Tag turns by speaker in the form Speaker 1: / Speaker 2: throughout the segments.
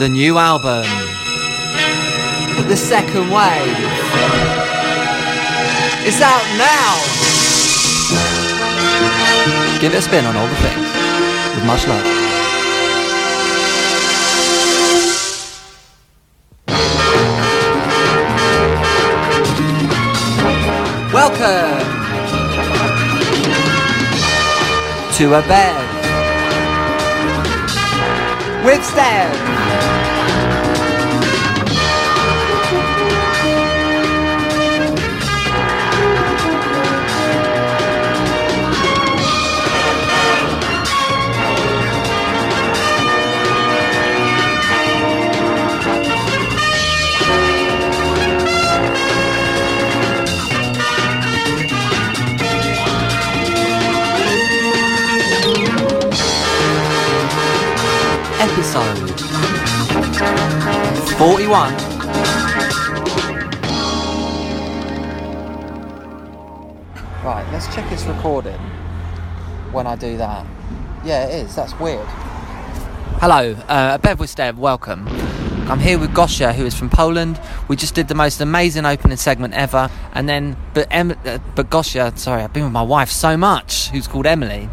Speaker 1: the new album, The Second Wave. It's out now! Give it a spin on all the things. With much love. Welcome to a bed with Steph. 41. Right, let's check it's recording when I do that. Yeah, it is. That's weird. Hello, uh, Bev with Steb, welcome. I'm here with Gosia, who is from Poland. We just did the most amazing opening segment ever, and then, but em- uh, but Gosia, sorry, I've been with my wife so much, who's called Emily.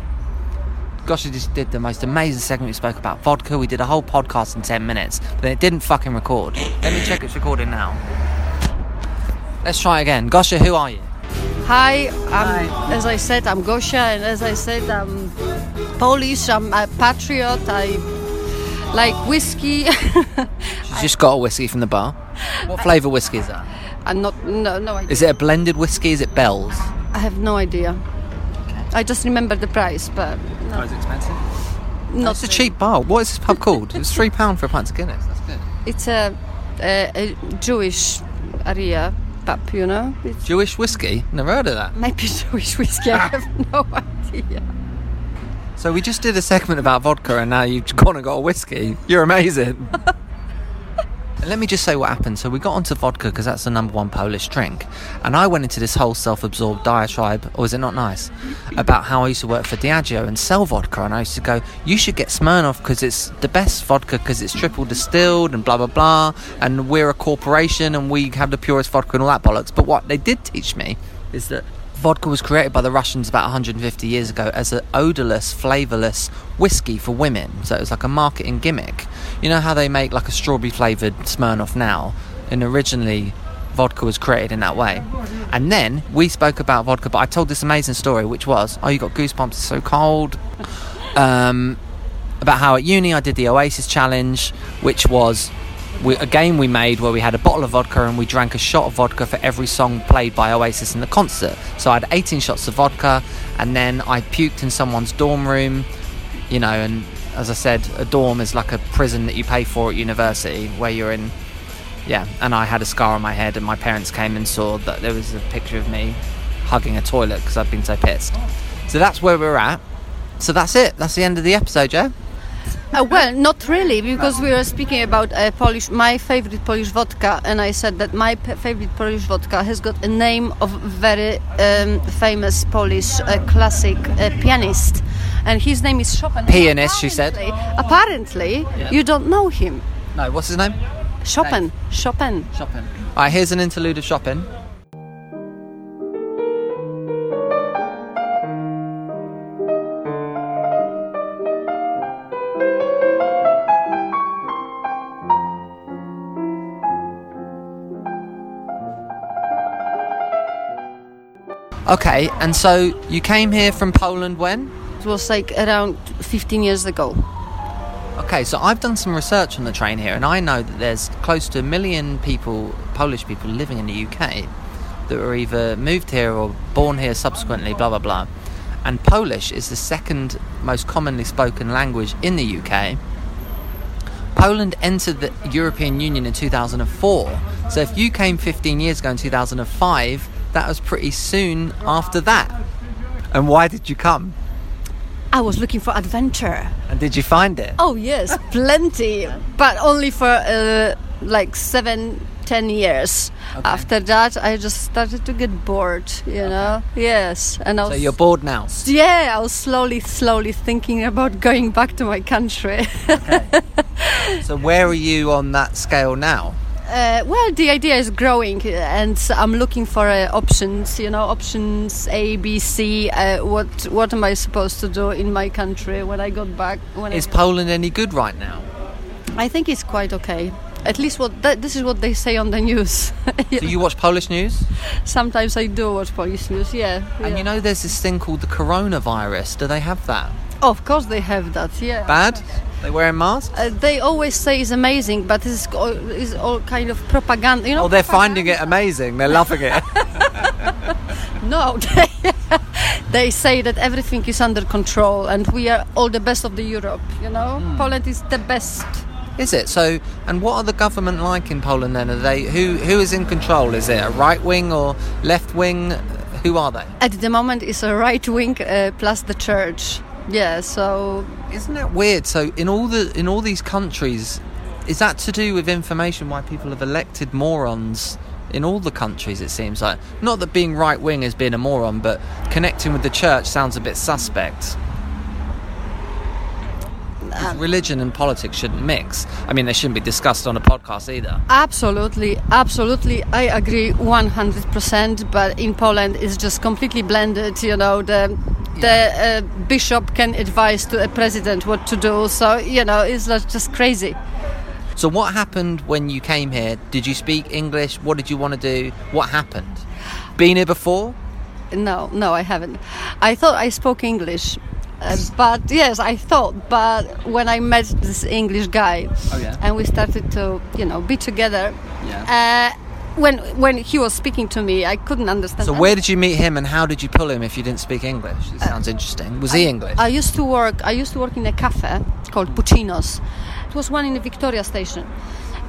Speaker 1: Gosia just did the most amazing segment. We spoke about vodka. We did a whole podcast in 10 minutes, but it didn't fucking record. Let me check it's recording now. Let's try again. Gosia, who are you?
Speaker 2: Hi, I'm, as I said, I'm Gosia, and as I said, I'm Polish. I'm a patriot. I like whiskey.
Speaker 1: She's just got a whiskey from the bar. What flavour whiskey is that?
Speaker 2: I'm not. No, no idea.
Speaker 1: Is it a blended whiskey? Is it Bell's?
Speaker 2: I have no idea. I just remember the price, but no,
Speaker 1: is it expensive?
Speaker 2: not.
Speaker 1: It's a cheap bar. What is this pub called? It's three pound for a pint of Guinness. That's good.
Speaker 2: It's a, a, a Jewish area pub, you know. It's
Speaker 1: Jewish whiskey? Never heard of that.
Speaker 2: maybe Jewish whiskey. I have no idea.
Speaker 1: So we just did a segment about vodka, and now you've gone and got a whiskey. You're amazing. Let me just say what happened. So we got onto vodka because that's the number one Polish drink, and I went into this whole self-absorbed diatribe, or is it not nice, about how I used to work for Diageo and sell vodka, and I used to go, "You should get Smirnoff because it's the best vodka because it's triple distilled and blah blah blah, and we're a corporation and we have the purest vodka and all that bollocks." But what they did teach me is that vodka was created by the Russians about 150 years ago as an odorless, flavourless whiskey for women. So it was like a marketing gimmick. You know how they make like a strawberry flavoured Smirnoff now? And originally, vodka was created in that way. And then we spoke about vodka, but I told this amazing story, which was, oh, you got goosebumps, it's so cold. Um, about how at uni I did the Oasis challenge, which was we, a game we made where we had a bottle of vodka and we drank a shot of vodka for every song played by Oasis in the concert. So I had 18 shots of vodka, and then I puked in someone's dorm room, you know. And as I said, a dorm is like a prison that you pay for at university, where you're in. Yeah, and I had a scar on my head, and my parents came and saw that there was a picture of me hugging a toilet because I'd been so pissed. So that's where we're at. So that's it. That's the end of the episode, Joe.
Speaker 2: Uh, well, not really, because we were speaking about uh, Polish, my favorite Polish vodka, and I said that my p- favorite Polish vodka has got a name of very um, famous Polish uh, classic uh, pianist, and his name is Chopin.
Speaker 1: Pianist, she said.
Speaker 2: Apparently,
Speaker 1: Yeah.
Speaker 2: you don't know him.
Speaker 1: No, what's his name?
Speaker 2: Chopin. Chopin.
Speaker 1: Shopping. Alright, here's an interlude of shopping. Okay, and so you came here from Poland when?
Speaker 2: It was like around 15 years ago.
Speaker 1: Okay, so I've done some research on the train here, and I know that there's close to a million people, Polish people, living in the UK that were either moved here or born here subsequently, blah blah blah. And Polish is the second most commonly spoken language in the UK. Poland entered the European Union in 2004, so if you came 15 years ago in 2005, that was pretty soon after that. And why did you come?
Speaker 2: I was looking for adventure.
Speaker 1: And did you find it?
Speaker 2: Oh yes, plenty, but only for uh, like seven, ten years. After that, I just started to get bored. You know, yes, and I was, So
Speaker 1: you're bored now.
Speaker 2: yeah, I was slowly, slowly thinking about going back to my country.
Speaker 1: So where are you on that scale now?
Speaker 2: Uh, well, the idea is growing, uh, and I'm looking for uh, options. You know, options A, B, C. Uh, what What am I supposed to do in my country when I got back? When
Speaker 1: Is
Speaker 2: I,
Speaker 1: Poland any good right now?
Speaker 2: I think it's quite okay. At least what th- this is what they say on the news.
Speaker 1: Do you watch Polish news?
Speaker 2: Sometimes I do watch Polish news. Yeah.
Speaker 1: And you know there's this thing called the coronavirus. Do they have that?
Speaker 2: of course they have that. Yeah.
Speaker 1: Bad? They wearing masks?
Speaker 2: Uh, they always say it's amazing, but it's all, it's all kind of propaganda. You know.
Speaker 1: Oh, they're
Speaker 2: propaganda.
Speaker 1: finding it amazing. They're loving it.
Speaker 2: No, they, they say that everything is under control and we are all the best of the Europe. You know,
Speaker 1: Hmm.
Speaker 2: Poland is the best.
Speaker 1: Is it? So, and what are the government like in Poland then? Are they who who is in control? Is it a right wing or left wing? Who are they?
Speaker 2: At the moment, it's a right wing uh, plus the church. Yeah, so
Speaker 1: Isn't that weird? So, in all the in all these countries, is that to do with information why people have elected morons? In all the countries, it seems like not that being right wing is being a moron, but connecting with the church sounds a bit suspect. 'Cause Religion and politics shouldn't mix. I mean, they shouldn't be discussed on a podcast either.
Speaker 2: absolutely, absolutely, I agree 100%. But in Poland, it's just completely blended. You know, the the uh, bishop can advise to a president what to do. So you know, it's just crazy.
Speaker 1: So, what happened when you came here? Did you speak English? What did you want to do? What happened? Been here before?
Speaker 2: No, no, I haven't. I thought I spoke English, uh, but yes, I thought. But when I met this English guy,
Speaker 1: Oh, yeah.
Speaker 2: and we started to, you know, be together.
Speaker 1: Yeah.
Speaker 2: Uh, when when he was speaking to me, I couldn't understand.
Speaker 1: So, where did you meet him, and how did you pull him if you didn't speak English? It sounds interesting. Was he English?
Speaker 2: I used to work. I used to work in a cafe called Puccino's. It was one in the Victoria Station,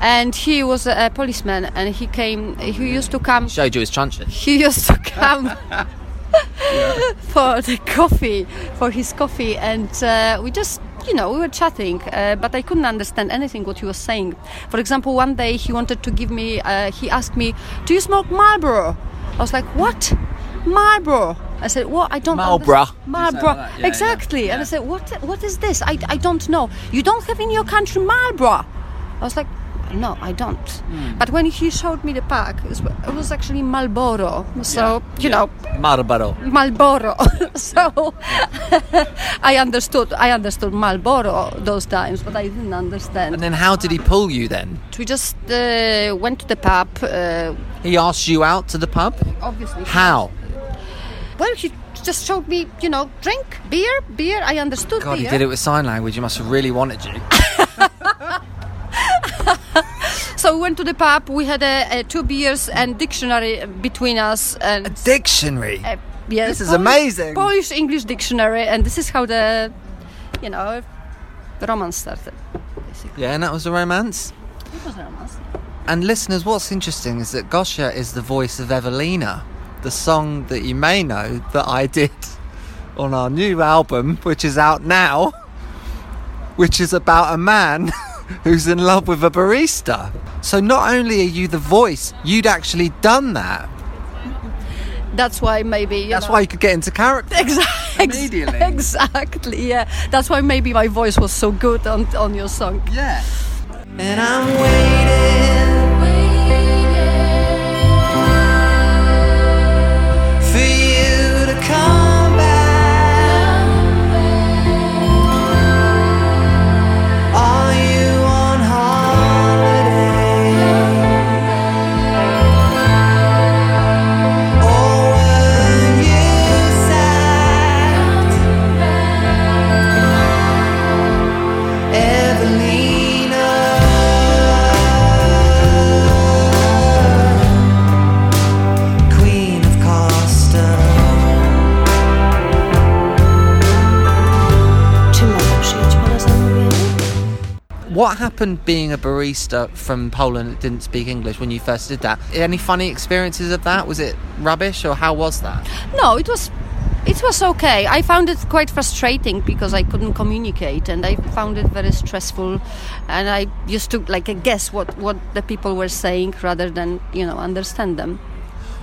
Speaker 2: and he was a, policeman, and he came. He used to come.
Speaker 1: Showed you his truncheon.
Speaker 2: he used to come for the coffee, for his coffee, and uh, we just, you know, we were chatting, uh, but I couldn't understand anything what he was saying. For example, one day he wanted to give me, uh, he asked me, "Do you smoke Marlboro?" I was like, "What, Marlboro?" I said, "What? I don't."
Speaker 1: Marlboro.
Speaker 2: Marlboro,
Speaker 1: You say that, yeah,
Speaker 2: exactly.
Speaker 1: yeah,
Speaker 2: And I said, "What? What is this? I, I don't know. You don't have in your country Marlboro?" I was like. No, I don't.
Speaker 1: Hmm.
Speaker 2: But when he showed me the pack, it was, actually Marlboro. So, you know,
Speaker 1: Marlboro.
Speaker 2: Marlboro. so I understood. I understood Marlboro those times, but I didn't understand.
Speaker 1: And then, how did he pull you then?
Speaker 2: we just uh, went to the pub. Uh,
Speaker 1: He asked you out to the pub?
Speaker 2: obviously.
Speaker 1: How?
Speaker 2: Well, he just showed me, you know, drink beer, beer. I understood
Speaker 1: God, he did it with sign language. He must have really wanted you.
Speaker 2: So we went to the pub. We had a, a two beers and dictionary between us, and a
Speaker 1: Dictionary.
Speaker 2: uh, yes,
Speaker 1: This is amazing.
Speaker 2: Polish English dictionary, and this is how the, you know, the romance started. Basically,
Speaker 1: Yeah, and that was a romance.
Speaker 2: it was a romance.
Speaker 1: And listeners, what's interesting is that Gosia is the voice of Evelina, the song that you may know that I did on our new album, which is out now, which is about a man who's in love with a barista. So not only are you the voice, you'd actually done that.
Speaker 2: That's why maybe.
Speaker 1: That's
Speaker 2: know,
Speaker 1: why you could get into character.
Speaker 2: Exactly.
Speaker 1: Immediately.
Speaker 2: Exactly. Yeah. That's why maybe my voice was so good on on your song.
Speaker 1: Yeah. And I'm waiting happened being a barista from Poland that didn't speak English when you first did that? Any funny experiences of that? Was it rubbish or how was that?
Speaker 2: No, it was. It was okay. I found it quite frustrating because I couldn't communicate, and I found it very stressful. And I used to like guess what what the people were saying rather than you know understand them.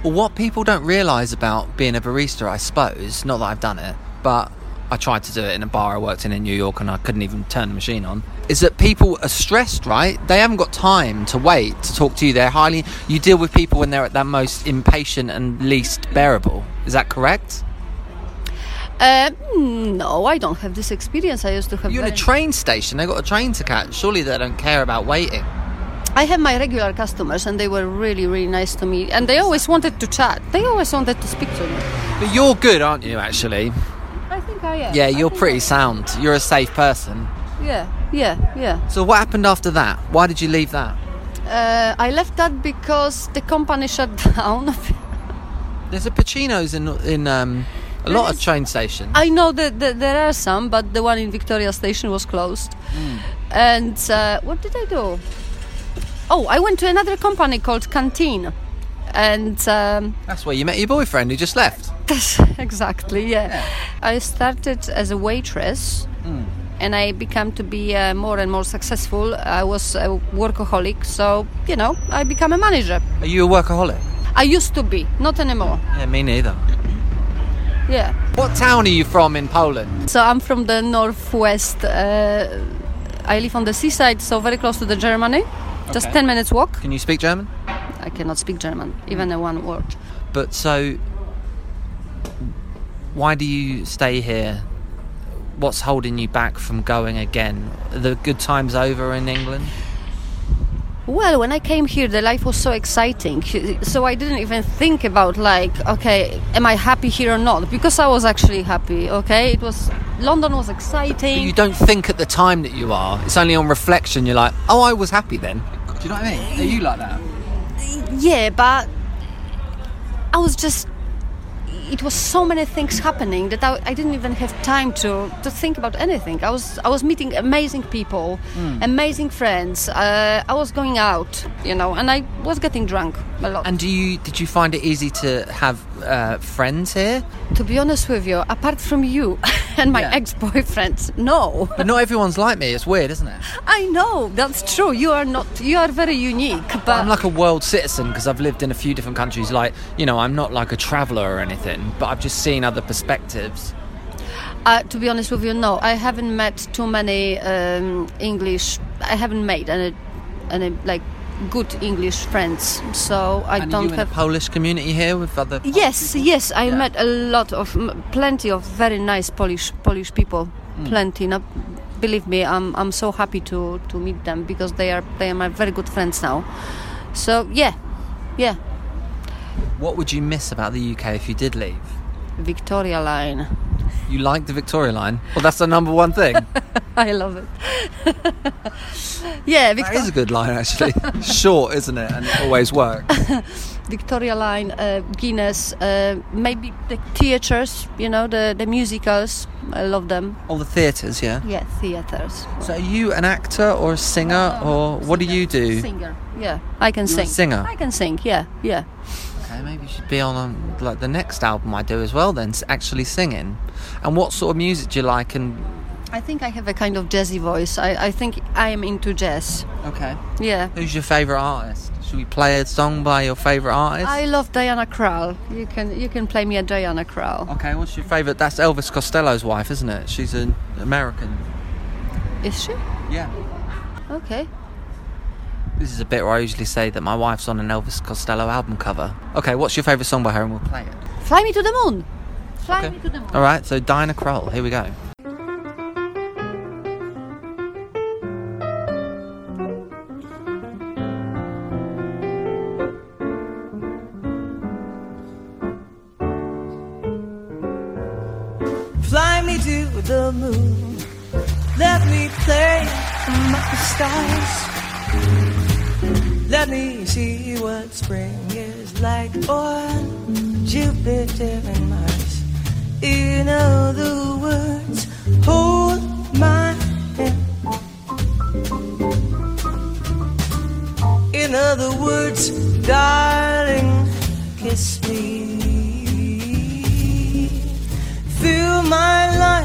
Speaker 1: Well, what people don't realise about being a barista, I suppose, not that I've done it, but I tried to do it in a bar I worked in in New York and I couldn't even turn the machine on. Is that people are stressed, right? They haven't got time to wait to talk to you. They're highly. You deal with people when they're at their most impatient and least bearable. Is that correct?
Speaker 2: Uh, no, I don't have this experience. I used to have.
Speaker 1: You're in a train station. They've got a train to catch. Surely they don't care about waiting.
Speaker 2: I have my regular customers, and they were really, really nice to me, and they always wanted to chat. They always wanted to speak to me.
Speaker 1: But you're good, aren't you? Actually,
Speaker 2: I am.
Speaker 1: yeah, you're pretty sound. You're a safe person.
Speaker 2: Yeah, yeah, yeah.
Speaker 1: So what happened after that? Why did you leave that?
Speaker 2: Uh, I left that because the company shut down.
Speaker 1: There's a Puccino's in in um, a lot of train stations.
Speaker 2: I know that, that there are some, but the one in Victoria Station was closed. And uh, what did I do? Oh, I went to another company called Canteen. And um,
Speaker 1: That's where you met your boyfriend who just left.
Speaker 2: exactly, yeah. I started as a waitress. And I became to be uh, more and more successful. I was a workaholic, so you know, I became a manager.
Speaker 1: Are you a workaholic?
Speaker 2: I used to be, not anymore.
Speaker 1: Yeah, me neither.
Speaker 2: Yeah.
Speaker 1: What town are you from in Poland?
Speaker 2: So I'm from the northwest. Uh, I live on the seaside, so very close to the Germany. Just 10 minutes walk.
Speaker 1: Can you speak German?
Speaker 2: I cannot speak German, even a one word.
Speaker 1: But so, why do you stay here? What's holding you back from going again? Are the good times over in England?
Speaker 2: Well, when I came here, the life was so exciting. So I didn't even think about like, okay, am I happy here or not? Because I was actually happy. Okay, it was London was
Speaker 1: But
Speaker 2: exciting.
Speaker 1: you don't think at the time that you are. It's only on reflection you're like, oh, I was happy then. Do you know what I mean? Are you like that?
Speaker 2: Yeah, but I was just. It was so many things happening that I, I didn't even have time to, to think about anything. I was I was meeting amazing people, amazing friends. Uh, I was going out, you know, and I was getting drunk a lot.
Speaker 1: And do you did you find it easy to have uh, friends here?
Speaker 2: to be honest with you, apart from you and my
Speaker 1: Yeah.
Speaker 2: ex-boyfriend, no.
Speaker 1: But not everyone's like me. It's weird, isn't it?
Speaker 2: I know that's true. You are not. You are very unique, but
Speaker 1: I'm like a world citizen because I've lived in a few different countries. Like, you know, I'm not like a traveller or anything, but I've just seen other perspectives.
Speaker 2: Uh, to be honest with you, no, I haven't met too many um, English. I haven't made any, any like good English friends. So I
Speaker 1: and
Speaker 2: don't have.
Speaker 1: a Polish community here with other.
Speaker 2: yes, yes, I
Speaker 1: Yeah.
Speaker 2: met a lot of, m- plenty of very nice Polish Polish people.
Speaker 1: Mm.
Speaker 2: Plenty. No, believe me, I'm I'm so happy to to meet them because they are they are my very good friends now. So yeah, yeah,
Speaker 1: What would you miss about the UK if you did leave?
Speaker 2: Victoria Line.
Speaker 1: You like the Victoria Line? Well, that's the number one thing.
Speaker 2: I love it. yeah,
Speaker 1: that
Speaker 2: Victoria.
Speaker 1: is a good line, actually. Short, isn't it? And it always works.
Speaker 2: Victoria Line, uh, Guinness, uh, maybe the theaters, you know, the, the musicals. I love them.
Speaker 1: All the theatres, yeah.
Speaker 2: Yeah, theaters.
Speaker 1: So, are you an actor or a singer, or what do you do?
Speaker 2: Singer. Yeah, I can
Speaker 1: You're
Speaker 2: sing.
Speaker 1: singer?
Speaker 2: I can sing. Yeah, yeah.
Speaker 1: Okay, maybe you should be on um, like the next album I do as well. Then actually singing. And what sort of music do you like? And
Speaker 2: I think I have a kind of jazzy voice. I, I think I am into jazz.
Speaker 1: okay,
Speaker 2: Yeah.
Speaker 1: who's your favourite artist? Should we play a song by your favourite artist?
Speaker 2: I love Diana Krall. You can you can play me a Diana Krall.
Speaker 1: Okay, what's your favourite? That's Elvis Costello's wife, isn't it? She's an American.
Speaker 2: Is she?
Speaker 1: Yeah.
Speaker 2: Okay.
Speaker 1: This is a bit where I usually say that my wife's on an Elvis Costello album cover. Okay, what's your favourite song by her and we'll play it.
Speaker 2: Fly me to the moon. Fly
Speaker 1: Okay.
Speaker 2: me to the moon.
Speaker 1: Alright, so Diana Krall, here we go.
Speaker 3: The moon. Let me play among the stars. Let me see what spring is like on Jupiter and Mars. In other words, hold my hand. In other words, darling, kiss me. Fill my life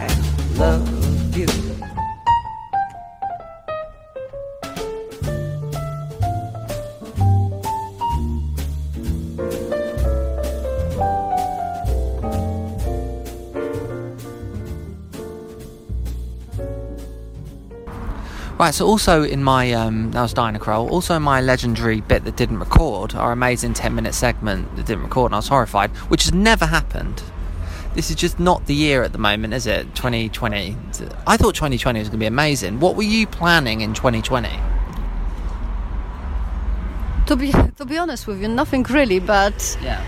Speaker 1: Right, so also in my, um, that was Krall, also in my legendary bit that didn't record, our amazing 10 minute segment that didn't record, and I was horrified, which has never happened. This is just not the year at the moment, is it? 2020. I thought 2020 was going to be amazing. What were you planning in 2020?
Speaker 2: To be to be honest with you, nothing really. But
Speaker 1: Yeah.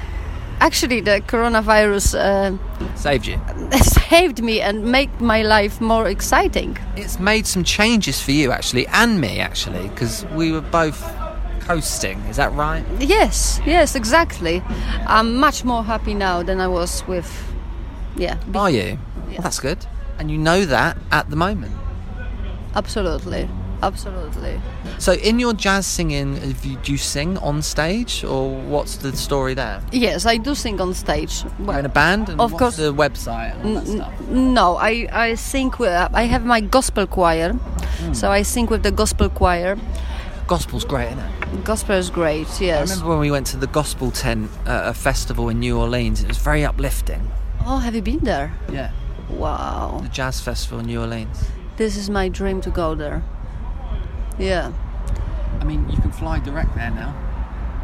Speaker 2: Actually, the coronavirus uh,
Speaker 1: Saved you.
Speaker 2: saved me and made my life more exciting.
Speaker 1: It's made some changes for you, actually, and me, actually, because we were both coasting. Is that right?
Speaker 2: Yes, yes, exactly. I'm much more happy now than I was with. Yeah,
Speaker 1: Are you?
Speaker 2: Yeah.
Speaker 1: Well, that's good. And you know that at the moment.
Speaker 2: absolutely, absolutely.
Speaker 1: So, in your jazz singing, you, do you sing on stage, or what's the story there?
Speaker 2: Yes, I do sing on stage.
Speaker 1: In a band, and
Speaker 2: Of
Speaker 1: what's
Speaker 2: course.
Speaker 1: the website and all that stuff.
Speaker 2: No, I, I sing with, I have my gospel choir,
Speaker 1: Hmm.
Speaker 2: so I sing with the gospel choir.
Speaker 1: Gospel's great, isn't it?
Speaker 2: Gospel is great, Yes.
Speaker 1: I remember when we went to the gospel tent at a festival in New Orleans. It was very uplifting.
Speaker 2: Oh, have you been there?
Speaker 1: Yeah,
Speaker 2: Wow,
Speaker 1: the jazz festival in New Orleans.
Speaker 2: this is my dream to go there. Yeah.
Speaker 1: I mean, you can fly direct there now.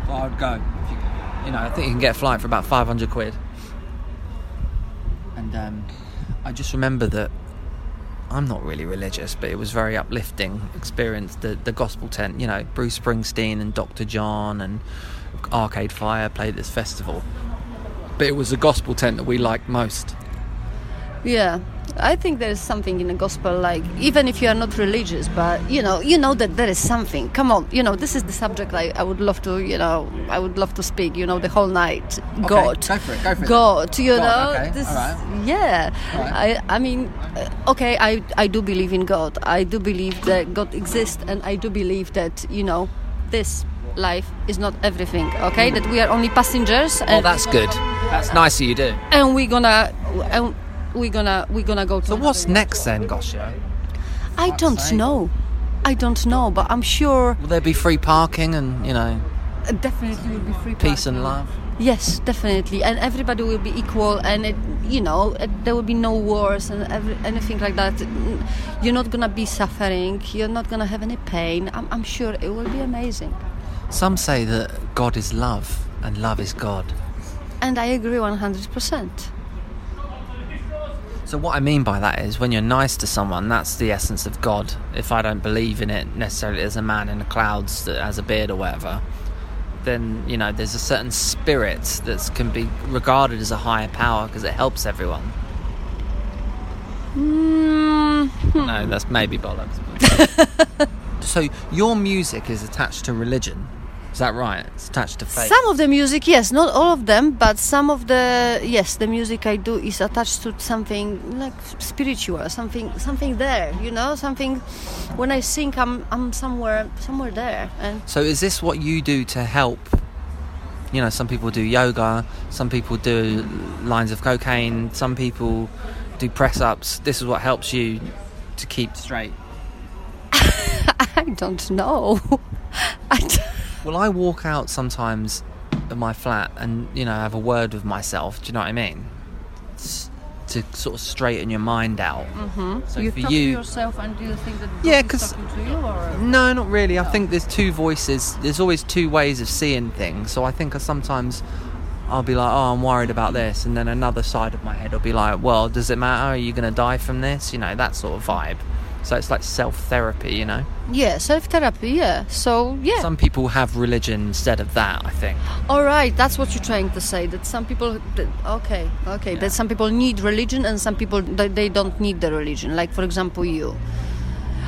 Speaker 1: So I would go. You, you know, I think you can get a flight for about 500 quid. And um, I just remember that I'm not really religious, but it was very uplifting experience. The the gospel tent, you know, Bruce Springsteen and Dr. John and Arcade Fire played this festival. But it was the gospel tent that we liked most.
Speaker 2: Yeah, I think there is something in the gospel, like even if you are not religious, but you know, you know that there is something. Come on, you know, this is the subject I, I would love to, you know, I would love to speak, you know, the whole night. God,
Speaker 1: go for it, go for it.
Speaker 2: God, you
Speaker 1: God,
Speaker 2: know,
Speaker 1: okay,
Speaker 2: this,
Speaker 1: all right.
Speaker 2: yeah.
Speaker 1: All right.
Speaker 2: I, I mean, uh, okay, I, I do believe in God. I do believe that God exists, and I do believe that you know, this life is not everything. Okay, that we are only passengers,
Speaker 1: Oh,
Speaker 2: and
Speaker 1: that's good. That's nice of you do.
Speaker 2: and we're gonna and we're gonna we're gonna go to
Speaker 1: So what's
Speaker 2: another-
Speaker 1: next then, Gosia?
Speaker 2: i don't
Speaker 1: sake.
Speaker 2: know. I don't know but i'm sure
Speaker 1: Will there be free parking and, you know,
Speaker 2: uh, definitely will be free
Speaker 1: peace and love?
Speaker 2: yes definitely. And everybody will be equal and it, you know it, there will be no wars and every, anything like that. Mm, you're not gonna be suffering. You're not gonna have any pain. I'm, I'm sure it will be amazing.
Speaker 1: Some say that God is love and love is God.
Speaker 2: and i agree 100%
Speaker 1: So what I mean by that is when you're nice to someone, that's the essence of God. If I don't believe in it necessarily as a man in the clouds that has a beard or whatever, then you know there's a certain spirit that can be regarded as a higher power because it helps everyone.
Speaker 2: mm,
Speaker 1: No, that's maybe bollocks. so your music is attached to religion, is that right? It's attached to faith.
Speaker 2: Some of the music, yes, not all of them, but some of the yes, the music I do is attached to something like spiritual, something something there, you know, something. When I sing, I'm I'm somewhere somewhere there, and
Speaker 1: So is this what you do to help? You know, some people do yoga, some people do lines of cocaine, some people do press ups. This is what helps you to keep straight.
Speaker 2: I don't know. I d-
Speaker 1: Well, I walk out sometimes of my flat and, you know, have a word with myself. Do you know what I mean? S- to sort of straighten your mind out. Mm-hmm. So
Speaker 2: you
Speaker 1: for
Speaker 2: talk
Speaker 1: you,
Speaker 2: to yourself, and do you think that
Speaker 1: Yeah,
Speaker 2: is
Speaker 1: 'cause-
Speaker 2: talking to you, or
Speaker 1: No, not really. I think there's two voices. There's always two ways of seeing things. So I think I sometimes I'll be like, oh, I'm worried about this, and then another side of my head will be like, well, does it matter? Are you going to die from this? You know, that sort of vibe. So it's like self therapy, you know.
Speaker 2: yeah, self therapy, yeah. So yeah,
Speaker 1: Some people have religion instead of that. I think.
Speaker 2: all right, that's what you're trying to say. That some people, that, okay, okay, that some people need religion, and some people they, don't need the religion. Like for example, you.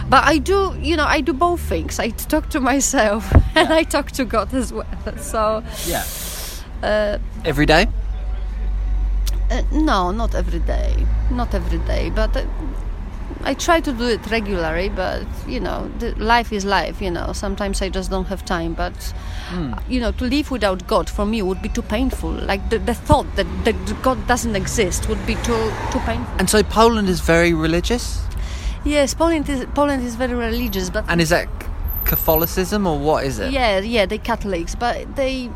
Speaker 2: But I do, you know, I do both things. I talk to myself and I talk to God as well. So
Speaker 1: Yeah.
Speaker 2: uh,
Speaker 1: Every day.
Speaker 2: uh, no, not every day, not every day, but uh, I try to do it regularly, but you know, the, life is life. You know, sometimes I just don't have time. But
Speaker 1: Hmm.
Speaker 2: you know, to live without God for me would be too painful. Like the, the thought that, that God doesn't exist would be too too painful.
Speaker 1: And so Poland is very religious?
Speaker 2: Yes, Poland is Poland is very religious, but
Speaker 1: And is that Catholicism or what is it?
Speaker 2: yeah, yeah, they Catholics, but they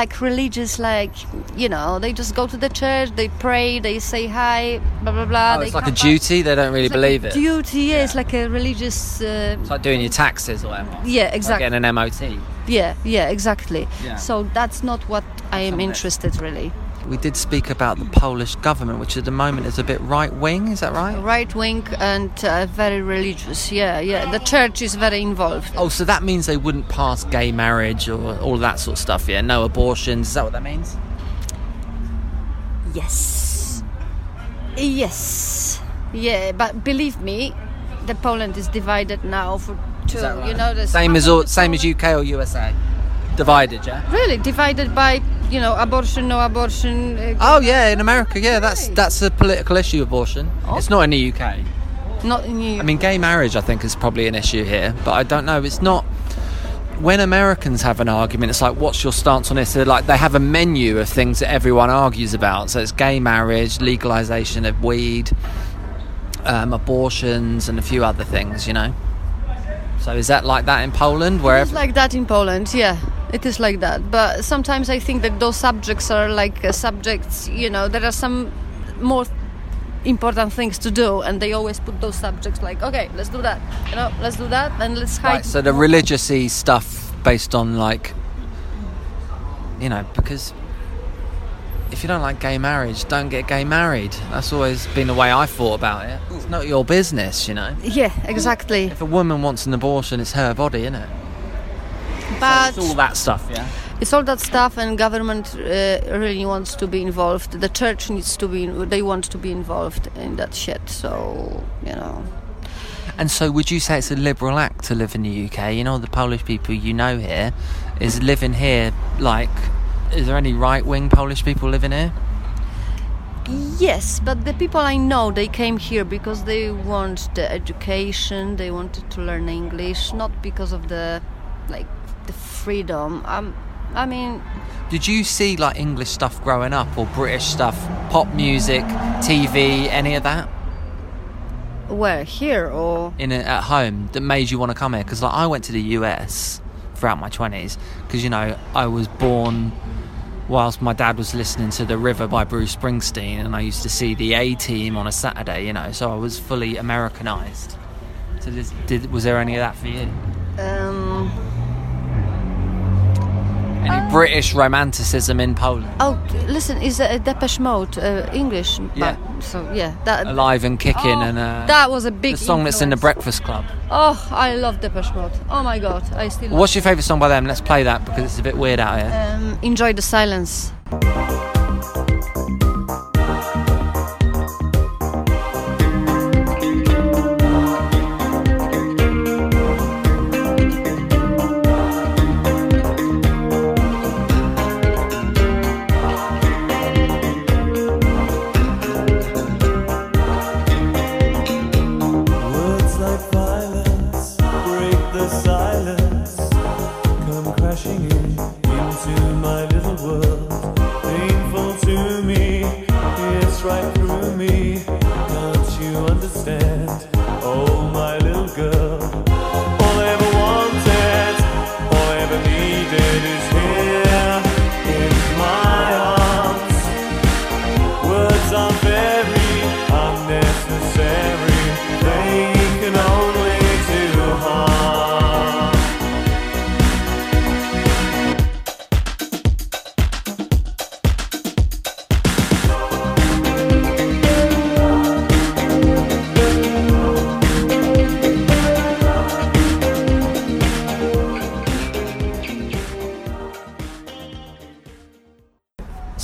Speaker 2: like religious, like you know, they just go to the church, they pray, they say hi, blah blah blah.
Speaker 1: Oh, it's like a
Speaker 2: come back.
Speaker 1: duty, they don't really
Speaker 2: It's like
Speaker 1: believe
Speaker 2: a
Speaker 1: it.
Speaker 2: Duty, yeah, it's like a religious. Uh,
Speaker 1: It's like doing your taxes or whatever.
Speaker 2: yeah,
Speaker 1: Like
Speaker 2: exactly.
Speaker 1: getting an MOT.
Speaker 2: Yeah, yeah, exactly.
Speaker 1: Yeah.
Speaker 2: So that's not what I am interested really.
Speaker 1: We did speak about the Polish government, which at the moment is a bit right wing, is that right?
Speaker 2: Right wing and uh, very religious. Yeah, yeah. The church is very involved.
Speaker 1: Oh, so that means they wouldn't pass gay marriage or all that sort of stuff, yeah? No abortions, is that what that means?
Speaker 2: Yes. Yes. Yeah, but believe me, the Poland is divided now for two.
Speaker 1: Right?
Speaker 2: You know the
Speaker 1: same as all, same as UK or USA? Divided, yeah?
Speaker 2: Really divided by you know abortion, no abortion. Uh,
Speaker 1: Oh yeah, in America, yeah, that's that's a political issue. Abortion.
Speaker 2: Oh.
Speaker 1: It's not in the UK.
Speaker 2: Not in New
Speaker 1: I mean, gay marriage, I think, is probably an issue here, but I don't know. It's not. When Americans have an argument, it's like, what's your stance on this? They're like, they have a menu of things that everyone argues about. So it's gay marriage, legalization of weed, um, abortions, and a few other things, you know. So is that like that in Poland,
Speaker 2: Where
Speaker 1: It's
Speaker 2: like that in Poland, yeah. It is like that. But sometimes I think that those subjects are like uh, subjects, you know, there are some more important things to do and they always put those subjects like, okay, let's do that. You know, let's do that and let's hide.
Speaker 1: Right, so the religious stuff based on like, you know, because if you don't like gay marriage, don't get gay married. That's always been the way I thought about it. It's not your business, you know.
Speaker 2: Yeah, exactly.
Speaker 1: If a woman wants an abortion, it's her body, isn't it?
Speaker 2: But
Speaker 1: It's all that stuff, yeah.
Speaker 2: it's all that stuff and government uh, really wants to be involved. The church needs to be, they want to be involved in that shit. So, you know.
Speaker 1: And so, would you say it's a liberal act to live in the UK? You know, the Polish people you know here is living here. Like, is there any right-wing Polish people living here?
Speaker 2: Yes, but the people I know, they came here because they want the education, they wanted to learn English, not because of the like the freedom. Um, I mean,
Speaker 1: Did you see like English stuff growing up or British stuff, pop music, TV, any of that
Speaker 2: where here or
Speaker 1: in a, at home that made you want to come here? Because like I went to the US throughout my twenties because you know I was born whilst my dad was listening to The River by Bruce Springsteen, and I used to see the A Team on a Saturday. You know, so I was fully Americanized. So did, did was there any of that for you?
Speaker 2: um,
Speaker 1: Any British romanticism in Poland?
Speaker 2: oh, listen, is a Depeche Mode uh, English?
Speaker 1: Yeah.
Speaker 2: But, so yeah, that
Speaker 1: Alive and kicking,
Speaker 2: oh,
Speaker 1: and uh,
Speaker 2: that was a big
Speaker 1: the song that's in the. Breakfast Club.
Speaker 2: Oh, I love Depeche Mode. Oh my god, I still
Speaker 1: What's your favourite song by them? Let's play that because it's a bit weird out here.
Speaker 2: um, enjoy the silence.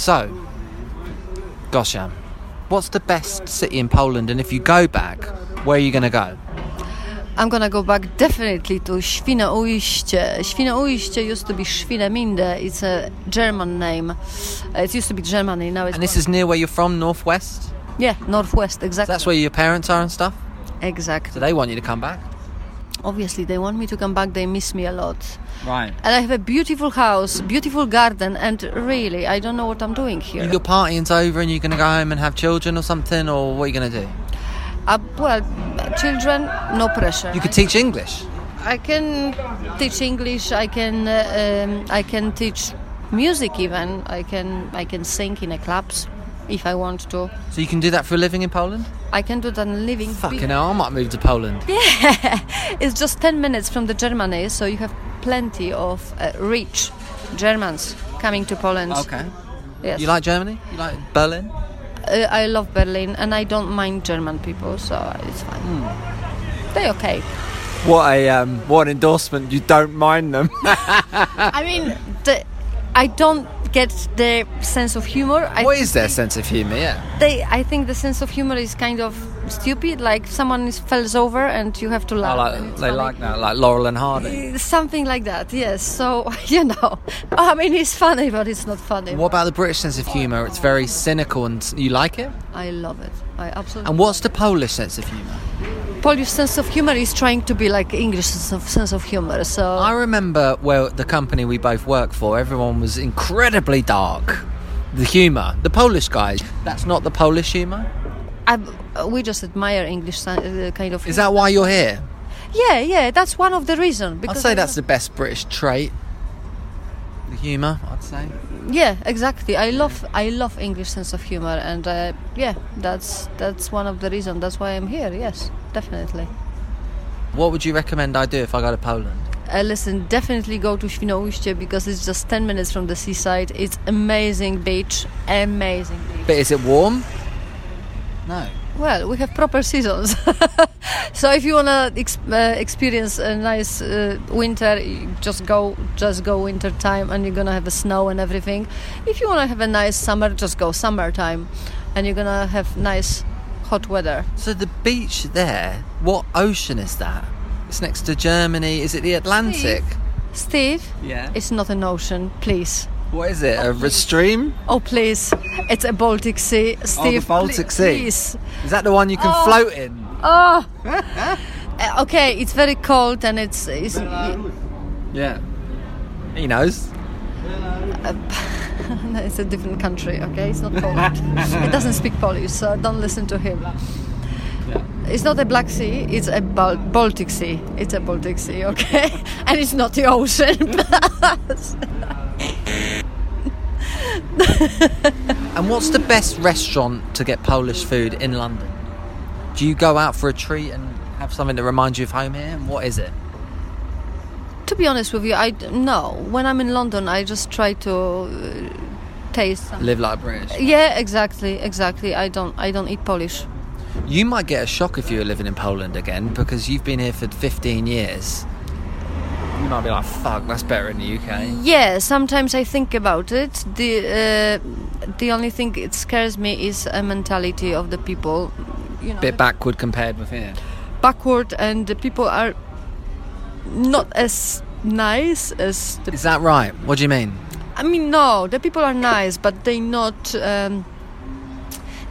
Speaker 1: So, Gosia, what's the best city in Poland? And if you go back, where are you going to go?
Speaker 2: I'm gonna go back definitely to Świnoujście. Świnoujście used to be Swinemünde. It's a German name. Uh, It used to be Germany. Now it's
Speaker 1: And this is near where you're from, northwest.
Speaker 2: yeah, northwest
Speaker 1: So
Speaker 2: exactly.
Speaker 1: that's where your parents are and stuff.
Speaker 2: exactly.
Speaker 1: So they want you to come back.
Speaker 2: Obviously, they want me to come back. They miss me a lot.
Speaker 1: Right.
Speaker 2: And I have a beautiful house, beautiful garden, and really, I don't know what I'm doing here.
Speaker 1: Your partying's over and you're going to go home and have children or something, or what are you going to do?
Speaker 2: Uh, well, children, no pressure.
Speaker 1: You could teach English.
Speaker 2: I can teach English. I can. Uh, um, I can teach music. Even I can. I can sing in a clubs if I want to.
Speaker 1: So you can do that for a living in Poland?
Speaker 2: I can do that in living.
Speaker 1: Fucking hell, I might move to Poland.
Speaker 2: Yeah, it's just 10 minutes from the Germany, so you have plenty of uh, rich Germans coming to Poland.
Speaker 1: Okay.
Speaker 2: Yes.
Speaker 1: You like Germany? You like Berlin?
Speaker 2: Uh, I love Berlin and I don't mind German people, so it's fine.
Speaker 1: Hmm.
Speaker 2: They're okay.
Speaker 1: What a um, what an endorsement! You don't mind them.
Speaker 2: I mean, the, I don't get their sense of humor. I
Speaker 1: what is their sense of humour? Yeah.
Speaker 2: They, I think the sense of humor is kind of stupid. Like someone is falls over and you have to
Speaker 1: I
Speaker 2: laugh.
Speaker 1: like, they
Speaker 2: funny.
Speaker 1: like that, like Laurel and Hardy.
Speaker 2: Eh, something like that, yes. So, you know, I mean, it's funny, but it's not funny.
Speaker 1: What about the British sense of humour? It's very cynical, and you like it.
Speaker 2: I love it. I absolutely.
Speaker 1: And what's the Polish sense of humour?
Speaker 2: Polish sense of humor is trying to be like English sense of, sense of humor. So
Speaker 1: I remember well the company we both work for, everyone was incredibly dark. The humour, the Polish guys. That's not the Polish humour.
Speaker 2: I, we just admire English uh, kind of.
Speaker 1: Is that why you're here?
Speaker 2: Yeah, yeah. That's one of the reasons.
Speaker 1: I'd say that's the best British trait. The humour, I'd say.
Speaker 2: Yeah, exactly. I love I love English sense of humor, and uh, yeah, that's that's one of the reasons. That's why I'm here. Yes, definitely.
Speaker 1: What would you recommend I do if I go to Poland?
Speaker 2: Uh, listen, definitely go to Świnoujście because it's just 10 minutes from the seaside. It's amazing beach, amazing beach.
Speaker 1: But is it warm? No.
Speaker 2: Well, we have proper seasons. so if you wanna ex- uh, experience a nice uh, winter, just go, just go winter time, and you're gonna have the snow and everything. If you wanna have a nice summer, just go summertime, and you're gonna have nice hot weather.
Speaker 1: So the beach there, what ocean is that? It's next to Germany. Is it the Atlantic?
Speaker 2: Steve,
Speaker 1: Yeah.
Speaker 2: it's not an ocean, please.
Speaker 1: What is it? A stream?
Speaker 2: Oh please, it's a Baltic Sea. Steve, The
Speaker 1: Baltic
Speaker 2: pl-
Speaker 1: Sea.
Speaker 2: Please.
Speaker 1: Is that the one you can
Speaker 2: Oh.
Speaker 1: float in?
Speaker 2: Oh. Uh, okay, it's very cold and it's, it's
Speaker 1: Yeah. He knows.
Speaker 2: it's a different country. Okay, it's not Poland. it doesn't speak Polish, so don't listen to him. It's not a Black Sea. It's a Bal- Baltic Sea. It's a Baltic Sea. Okay, and it's not the ocean.
Speaker 1: And what's the best restaurant to get Polish food in London? Do you go out for a treat and have something that reminds you of home here? And what is it?
Speaker 2: to be honest with you, I no. When I'm in London, I just try to uh, taste.
Speaker 1: Live like a British.
Speaker 2: yeah, exactly, exactly. I don't, I don't eat Polish.
Speaker 1: You might get a shock if you were living in Poland again because you've been here for 15 years. You might be like, fuck, that's better in the UK.
Speaker 2: Yeah, sometimes I think about it. The uh, the only thing it scares me is a mentality of the people. You know,
Speaker 1: Bit backward compared with here.
Speaker 2: backward, and the people are not as nice as the.
Speaker 1: Is that right? What do you mean?
Speaker 2: I mean, no, the people are nice, but they not. Um,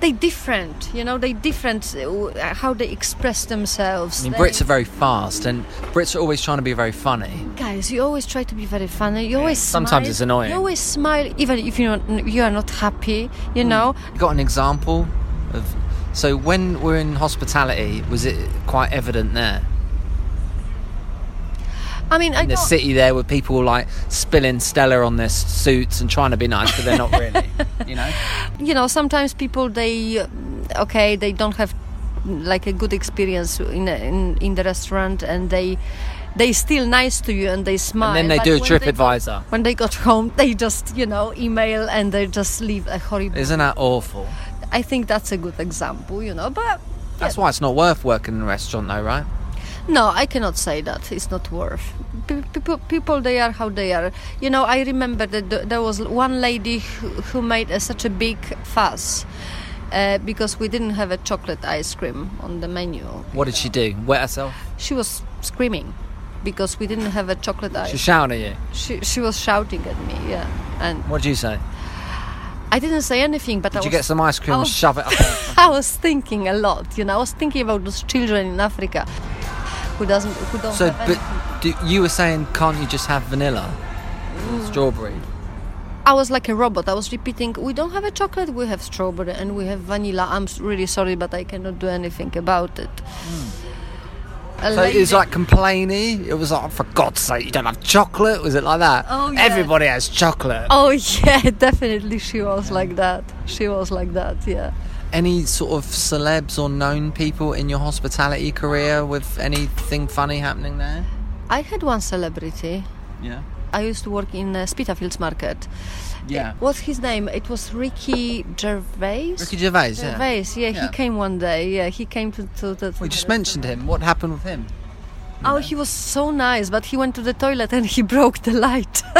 Speaker 2: they different, you know. They different uh, how they express themselves.
Speaker 1: I mean,
Speaker 2: They-
Speaker 1: Brits are very fast, and Brits are always trying to be very funny.
Speaker 2: Guys, you always try to be very funny. You always
Speaker 1: Sometimes
Speaker 2: smile.
Speaker 1: it's annoying.
Speaker 2: You always smile, even if you not, you are not happy. You know.
Speaker 1: Got an example of. So when we're in hospitality, was it quite evident there?
Speaker 2: I mean, I
Speaker 1: in the
Speaker 2: don't,
Speaker 1: city there with people like spilling Stella on their suits and trying to be nice, but they're not really. you know.
Speaker 2: you know, sometimes people they, okay, they don't have like a good experience in in, in the restaurant, and they they still nice to you and they smile.
Speaker 1: And then they do a trip
Speaker 2: they
Speaker 1: advisor.
Speaker 2: got- when they got home, they just you know email and they just leave a horrible.
Speaker 1: Isn't that awful?
Speaker 2: I think that's a good example, you know, but.
Speaker 1: That's why it's not worth working in a restaurant, though, right?
Speaker 2: No, I cannot say that. It's not worth. People, people, they are how they are. You know, I remember that there was one lady who, who made a, such a big fuss uh, because we didn't have a chocolate ice cream on the menu.
Speaker 1: What did she do? Wet herself?
Speaker 2: She was screaming because we didn't have a chocolate ice.
Speaker 1: She's shouting at you.
Speaker 2: She, she was shouting at me, yeah. And
Speaker 1: What did you say?
Speaker 2: I didn't say anything, but I
Speaker 1: Did you
Speaker 2: was,
Speaker 1: get some ice cream and
Speaker 2: Oh.
Speaker 1: shove it up?
Speaker 2: I was thinking a lot. You know, I was thinking about those children in Africa who doesn't, who don't
Speaker 1: so,
Speaker 2: have
Speaker 1: but do, you were saying, can't you just have vanilla,
Speaker 2: Mm.
Speaker 1: strawberry?
Speaker 2: I was like a robot. I was repeating, "We don't have a chocolate. We have strawberry and we have vanilla." I'm really sorry, but I cannot do anything about it. A
Speaker 1: Hmm. So it was like complainy. It was like, for God's sake, you don't have chocolate. Was it like that?
Speaker 2: Oh, yeah.
Speaker 1: Everybody has chocolate.
Speaker 2: Oh yeah, definitely she was like that. She was like that. Yeah.
Speaker 1: Any sort of celebs or known people in your hospitality career with anything funny happening there?
Speaker 2: I had one celebrity.
Speaker 1: Yeah.
Speaker 2: I used to work in uh, Spitalfields Market.
Speaker 1: Yeah.
Speaker 2: What's his name? It was Ricky Gervais.
Speaker 1: Ricky Gervais. Yeah.
Speaker 2: Gervais. Yeah,
Speaker 1: Yeah.
Speaker 2: he came one day. Yeah, he came to to the.
Speaker 1: We just mentioned him. What happened with him?
Speaker 2: Oh, he was so nice, but he went to the toilet and he broke the light.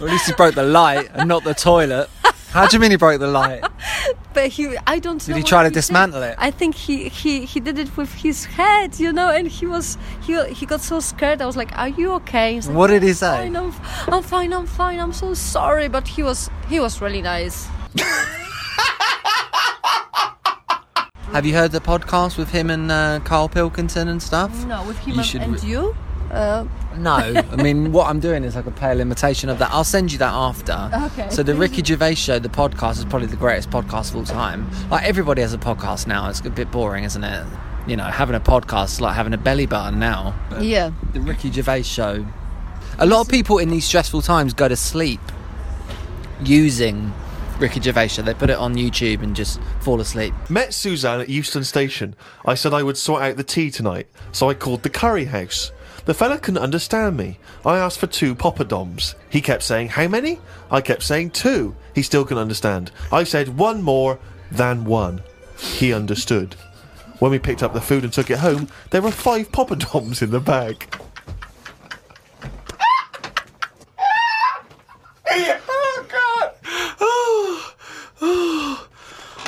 Speaker 1: Well, at least he broke the light and not the toilet. How do you mean he broke the light?
Speaker 2: but he, I don't.
Speaker 1: Did
Speaker 2: know
Speaker 1: he try to
Speaker 2: did.
Speaker 1: dismantle it?
Speaker 2: I think he, he he did it with his head, you know, and he was he he got so scared. I was like, "Are you okay?" Like,
Speaker 1: What did he
Speaker 2: "I'm
Speaker 1: say?
Speaker 2: Fine, I'm, I'm fine. I'm fine. I'm so sorry, but he was he was really nice.
Speaker 1: Have you heard the podcast with him and uh, Karl Pilkington and stuff?
Speaker 2: No, with him
Speaker 1: You
Speaker 2: and, and you. Uh,
Speaker 1: No, I mean what I'm doing is like a pale imitation of that. I'll send you that after.
Speaker 2: Okay.
Speaker 1: So the Ricky Gervais show, the podcast, is probably the greatest podcast of all time. Like everybody has a podcast now. It's a bit boring, isn't it? You know, having a podcast is like having a belly button now. But
Speaker 2: yeah.
Speaker 1: The Ricky Gervais show. A lot of people in these stressful times go to sleep using Ricky Gervais show. They put it on YouTube and just fall asleep.
Speaker 4: Met Suzanne at Euston Station. I said I would sort out the tea tonight, so I called the curry house. The fella couldn't understand me. I asked for two poppadoms. He kept saying, How many? I kept saying two. He still couldn't understand. I said, One more than one. He understood. When we picked up the food and took it home, there were five poppadoms in the bag. oh, God! Oh, oh,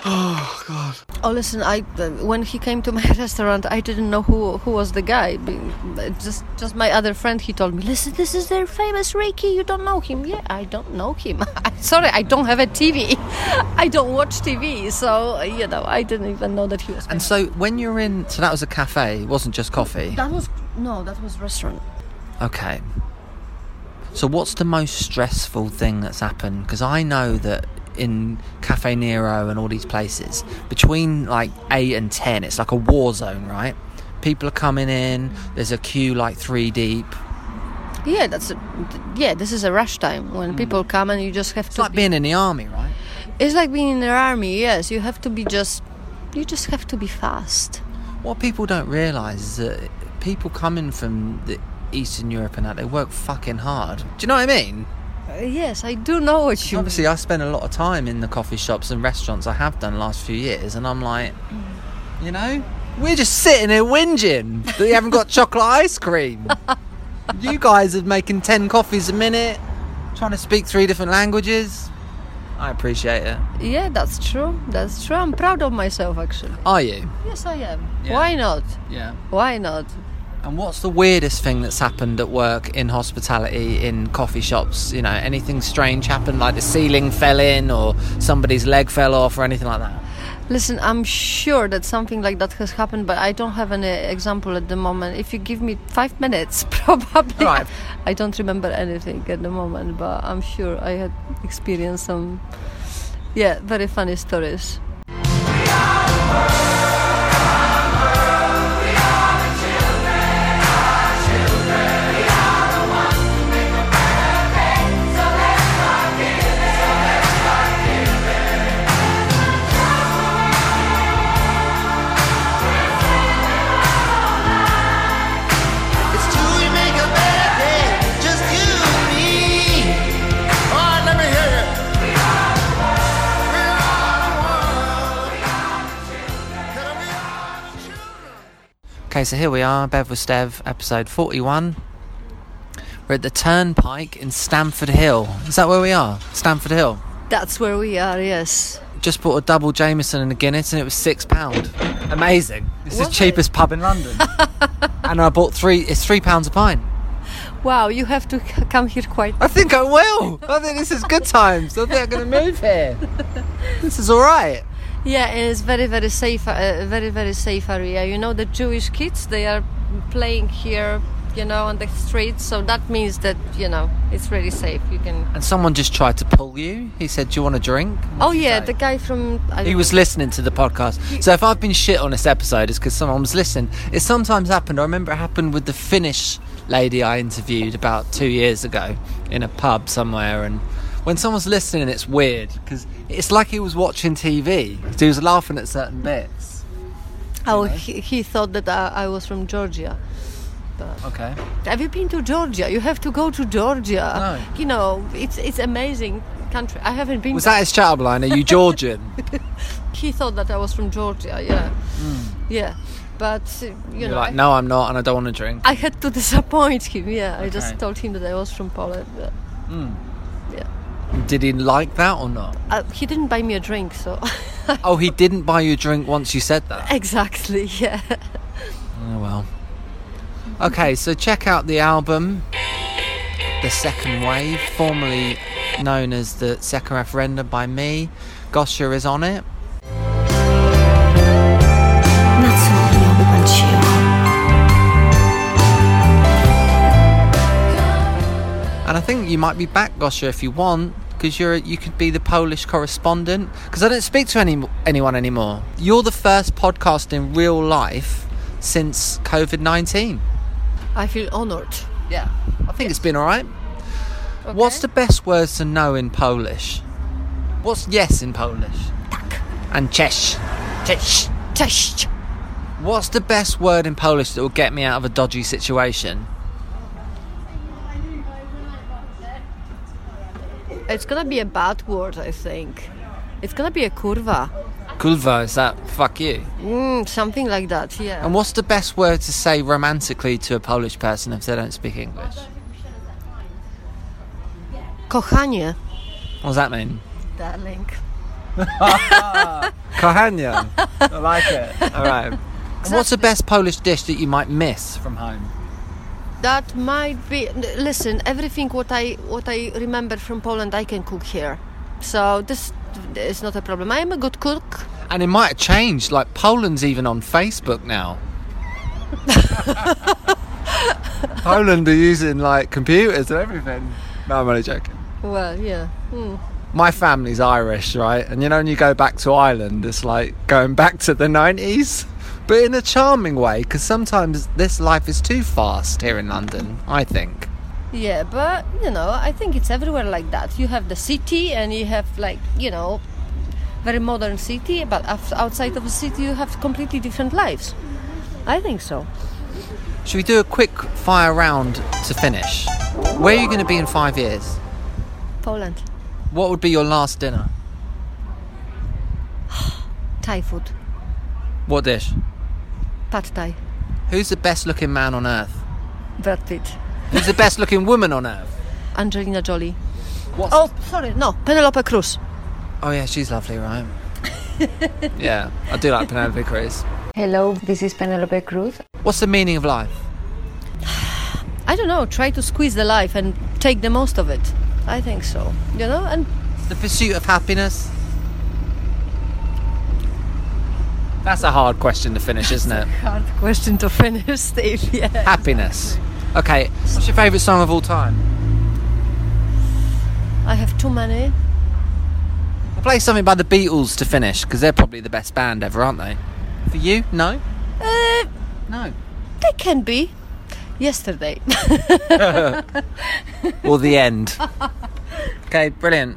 Speaker 4: oh, God.
Speaker 2: Oh, listen. I when he came to my restaurant, I didn't know who who was the guy. Just just my other friend. He told me, "Listen, this is their famous Ricky. You don't know him? Yeah, I don't know him. Sorry, I don't have a TV. I don't watch TV, so you know, I didn't even know that he was.
Speaker 1: And
Speaker 2: famous.
Speaker 1: so when you're in, so that was a cafe. It wasn't just coffee.
Speaker 2: that was no, that was restaurant.
Speaker 1: Okay. So, what's the most stressful thing that's happened? Because I know that in Caffè Nero and all these places, between like 8 and 10, it's like a war zone, right? People are coming in, there's a queue like three deep.
Speaker 2: Yeah, that's a, yeah. This is a rush time when hmm. people come and you just have
Speaker 1: It's
Speaker 2: to.
Speaker 1: It's like
Speaker 2: be-
Speaker 1: being in the army, right?
Speaker 2: it's like being in the army. Yes, you have to be just. You just have to be fast.
Speaker 1: What people don't realise is that people coming from the Eastern Europe and that, they work fucking hard. Do you know what I mean?
Speaker 2: Uh, yes, I do know what you.
Speaker 1: Obviously, I spend a lot of time in the coffee shops and restaurants. I have done last few years, and I'm like, you know, we're just sitting here whinging that you haven't got chocolate ice cream. you guys are making ten coffees a minute, trying to speak three different languages. I appreciate it.
Speaker 2: Yeah, that's true. That's true. I'm proud of myself, actually.
Speaker 1: Are you?
Speaker 2: Yes, I am.
Speaker 1: Yeah.
Speaker 2: Why not?
Speaker 1: Yeah.
Speaker 2: Why not?
Speaker 1: And what's the weirdest thing that's happened at work in hospitality in coffee shops? You know, anything strange happened, like the ceiling fell in, or somebody's leg fell off, or anything like that?
Speaker 2: Listen, I'm sure that something like that has happened, but I don't have any uh, example at the moment. If you give me five minutes, probably.
Speaker 1: Right.
Speaker 2: I don't remember anything at the moment, but I'm sure I had experienced some, yeah, very funny stories.
Speaker 1: Okay, so here we are, Bev with Stev, episode 41. We're at the Turnpike in Stamford Hill. Is that where we are? Stamford Hill.
Speaker 2: That's where we are. Yes.
Speaker 1: Just bought a double Jameson and a Guinness and it was £6. Amazing. This is the cheapest pub in London. and I bought three, it's £3 a pint.
Speaker 2: Wow, you have to c- come here quite.
Speaker 1: I think I will. I think this is good times. I think I'm going to move here. This is all right.
Speaker 2: Yeah, it's very very safe, uh, very very safe area. You know, the Jewish kids they are playing here, you know, on the streets. So that means that you know it's really safe. You can.
Speaker 1: And someone just tried to pull you. He said, "Do you want a drink?" What
Speaker 2: Oh yeah, the guy from. I
Speaker 1: He was
Speaker 2: know.
Speaker 1: listening to the podcast. So if I've been shit on this episode, it's because someone was listening. It sometimes happened. I remember it happened with the Finnish lady I interviewed about two years ago in a pub somewhere. And when someone's listening, it's weird because it's like he was watching TV. He was laughing at certain bits.
Speaker 2: Oh, he, he thought that I, I was from Georgia.
Speaker 1: Okay.
Speaker 2: Have you been to Georgia? You have to go to Georgia.
Speaker 1: No.
Speaker 2: You know, it's it's amazing country. I haven't been.
Speaker 1: Was that his chat line? Are you Georgian?
Speaker 2: He thought that I was from Georgia. Yeah, yeah. But uh, you.
Speaker 1: You're
Speaker 2: know,
Speaker 1: like, no, I'm not, and I don't want to drink.
Speaker 2: I had to disappoint him. Yeah, I just told him that I was from Poland. Yeah.
Speaker 1: Did he like that or not?
Speaker 2: Uh, he didn't buy me a drink, so
Speaker 1: Oh, he didn't buy you a drink once you said that.
Speaker 2: exactly. Yeah.
Speaker 1: Oh well. Okay, so check out the album, The Second Wave, formerly known as the Second Referendum by me. Gosia is on it. You might be back, Gosia, if you want, because you're you could be the Polish correspondent. Because I don't speak to any anyone anymore. You're the first podcast in real life since COVID nineteen.
Speaker 2: I feel honored.
Speaker 1: Yeah, I think it's been all right. What's the best words to know in Polish? What's yes in Polish? Tak. And cześć. Cześć.
Speaker 2: Cześć.
Speaker 1: What's the best word in Polish that will get me out of a dodgy situation?
Speaker 2: It's gonna be a bad word, I think. It's gonna be a kurwa.
Speaker 1: Kulva, is that fuck you?
Speaker 2: Mm, something like that. Yeah.
Speaker 1: And what's the best word to say romantically to a Polish person if they don't speak English?
Speaker 2: Kochanie,
Speaker 1: What does that mean?
Speaker 2: darling.
Speaker 1: Kochania. I like it. All right. And what's the best Polish dish that you might miss from home?
Speaker 2: That might be. Listen, everything what I what I remember from Poland, I can cook here. So this is not a problem. I am a good cook.
Speaker 1: And it might have changed. Like Poland's even on Facebook now. Poland are using like computers and everything. No, I'm only joking.
Speaker 2: Well, yeah. Hmm.
Speaker 1: My family's Irish, right? And you know, when you go back to Ireland, it's like going back to the 90s, but in a charming way, because sometimes this life is too fast here in London, I think.
Speaker 2: Yeah, but you know, I think it's everywhere like that. You have the city, and you have like you know, very modern city, but outside of the city, you have completely different lives. I think so.
Speaker 1: Should we do a quick fire round to finish? Where are you going to be in five years?
Speaker 2: Poland,
Speaker 1: What would be your last dinner?
Speaker 2: Thai food,
Speaker 1: What dish?
Speaker 2: pad Thai,
Speaker 1: Who's the best looking man on earth?
Speaker 2: Brad Pitt,
Speaker 1: Who's the best looking woman on earth?
Speaker 2: Angelina Jolie.
Speaker 1: What's
Speaker 2: Oh, sorry, no, Penelope Cruz.
Speaker 1: Oh yeah, she's lovely, right? yeah, I do like Penelope Cruz.
Speaker 5: Hello, this is Penelope Cruz.
Speaker 1: What's the meaning of life?
Speaker 2: I don't know. Try to squeeze the life and take the most of it. I think so. You know, and
Speaker 1: The pursuit of happiness? That's a hard question to finish, isn't it?
Speaker 2: hard question to finish, Steve. Yeah.
Speaker 1: Happiness. Okay, what's your favourite song of all time?
Speaker 2: I have too many.
Speaker 1: I'll play something by the Beatles to finish, because they're probably the best band ever, aren't they? For you? No?
Speaker 2: Uh,
Speaker 1: No.
Speaker 2: they can be. Yesterday.
Speaker 1: Or the end. okay, brilliant.